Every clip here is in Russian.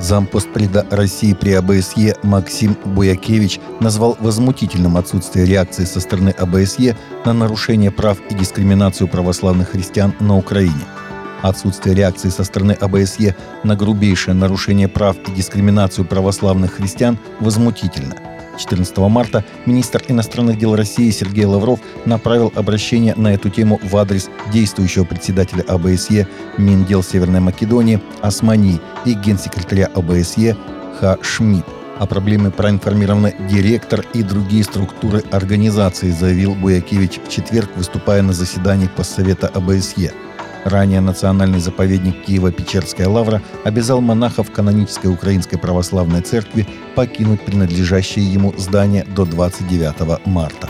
Зампостпреда России при АБСЕ Максим Буякевич назвал возмутительным отсутствие реакции со стороны АБСЕ на нарушение прав и дискриминацию православных христиан на Украине. Отсутствие реакции со стороны АБСЕ на грубейшее нарушение прав и дискриминацию православных христиан возмутительно – 14 марта министр иностранных дел России Сергей Лавров направил обращение на эту тему в адрес действующего председателя АБСЕ Миндел Северной Македонии Османи и генсекретаря АБСЕ Ха Шмидт. О проблеме проинформированы директор и другие структуры организации, заявил Буякевич в четверг, выступая на заседании Поссовета АБСЕ. Ранее национальный заповедник Киева-Печерская лавра обязал монахов канонической Украинской Православной Церкви покинуть принадлежащее ему здание до 29 марта.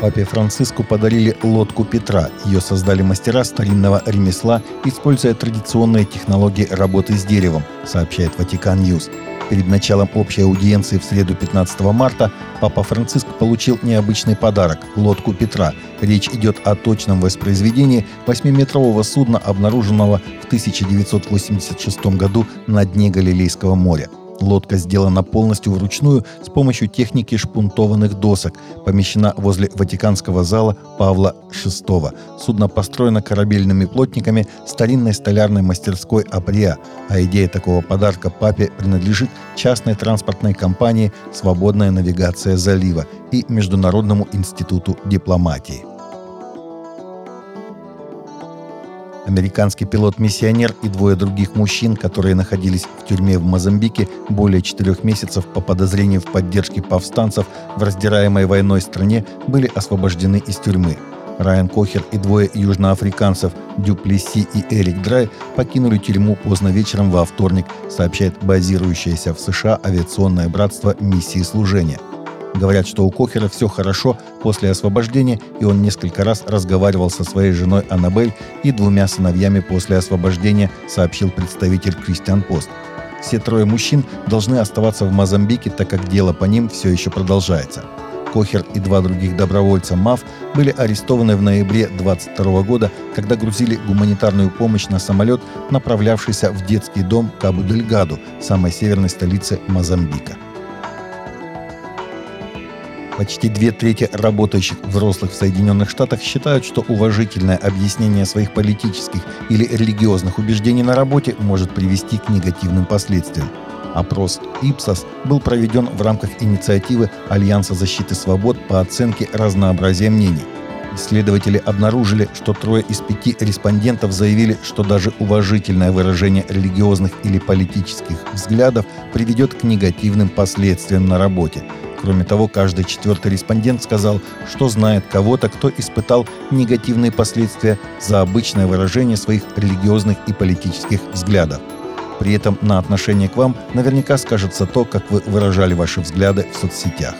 Папе Франциску подарили лодку Петра. Ее создали мастера старинного ремесла, используя традиционные технологии работы с деревом, сообщает Vatican News. Перед началом общей аудиенции в среду 15 марта Папа Франциск получил необычный подарок – лодку Петра. Речь идет о точном воспроизведении 8-метрового судна, обнаруженного в 1986 году на дне Галилейского моря. Лодка сделана полностью вручную с помощью техники шпунтованных досок, помещена возле Ватиканского зала Павла VI. Судно построено корабельными плотниками старинной столярной мастерской Априя, а идея такого подарка папе принадлежит частной транспортной компании «Свободная навигация залива» и Международному институту дипломатии. Американский пилот-миссионер и двое других мужчин, которые находились в тюрьме в Мозамбике более четырех месяцев по подозрению в поддержке повстанцев в раздираемой войной стране, были освобождены из тюрьмы. Райан Кохер и двое южноафриканцев Дюплеси и Эрик Драй покинули тюрьму поздно вечером во вторник, сообщает базирующееся в США авиационное братство миссии служения – Говорят, что у Кохера все хорошо после освобождения, и он несколько раз разговаривал со своей женой Аннабель и двумя сыновьями после освобождения, сообщил представитель Кристиан Пост. Все трое мужчин должны оставаться в Мозамбике, так как дело по ним все еще продолжается. Кохер и два других добровольца МАФ были арестованы в ноябре 22 года, когда грузили гуманитарную помощь на самолет, направлявшийся в детский дом Кабу-Дельгаду, самой северной столицы Мозамбика. Почти две трети работающих взрослых в Соединенных Штатах считают, что уважительное объяснение своих политических или религиозных убеждений на работе может привести к негативным последствиям. Опрос Ipsos был проведен в рамках инициативы Альянса защиты свобод по оценке разнообразия мнений. Исследователи обнаружили, что трое из пяти респондентов заявили, что даже уважительное выражение религиозных или политических взглядов приведет к негативным последствиям на работе – Кроме того, каждый четвертый респондент сказал, что знает кого-то, кто испытал негативные последствия за обычное выражение своих религиозных и политических взглядов. При этом на отношение к вам наверняка скажется то, как вы выражали ваши взгляды в соцсетях.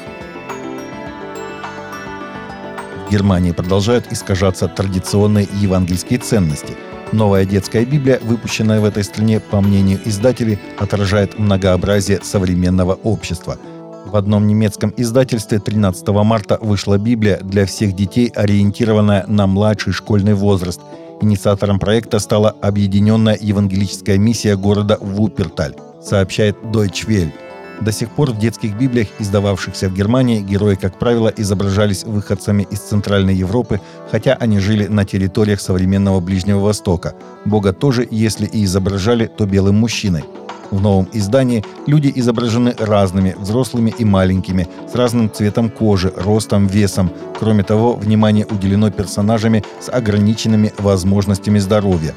В Германии продолжают искажаться традиционные евангельские ценности. Новая детская Библия, выпущенная в этой стране, по мнению издателей, отражает многообразие современного общества – в одном немецком издательстве 13 марта вышла Библия для всех детей, ориентированная на младший школьный возраст. Инициатором проекта стала Объединенная евангелическая миссия города Вуперталь, сообщает Deutsche Welle. До сих пор в детских библиях, издававшихся в Германии, герои, как правило, изображались выходцами из Центральной Европы, хотя они жили на территориях современного Ближнего Востока. Бога тоже, если и изображали, то белым мужчиной – в новом издании люди изображены разными, взрослыми и маленькими, с разным цветом кожи, ростом, весом. Кроме того, внимание уделено персонажами с ограниченными возможностями здоровья.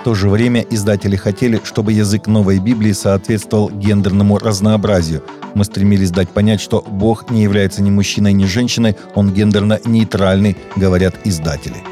В то же время издатели хотели, чтобы язык новой Библии соответствовал гендерному разнообразию. Мы стремились дать понять, что Бог не является ни мужчиной, ни женщиной, он гендерно нейтральный, говорят издатели.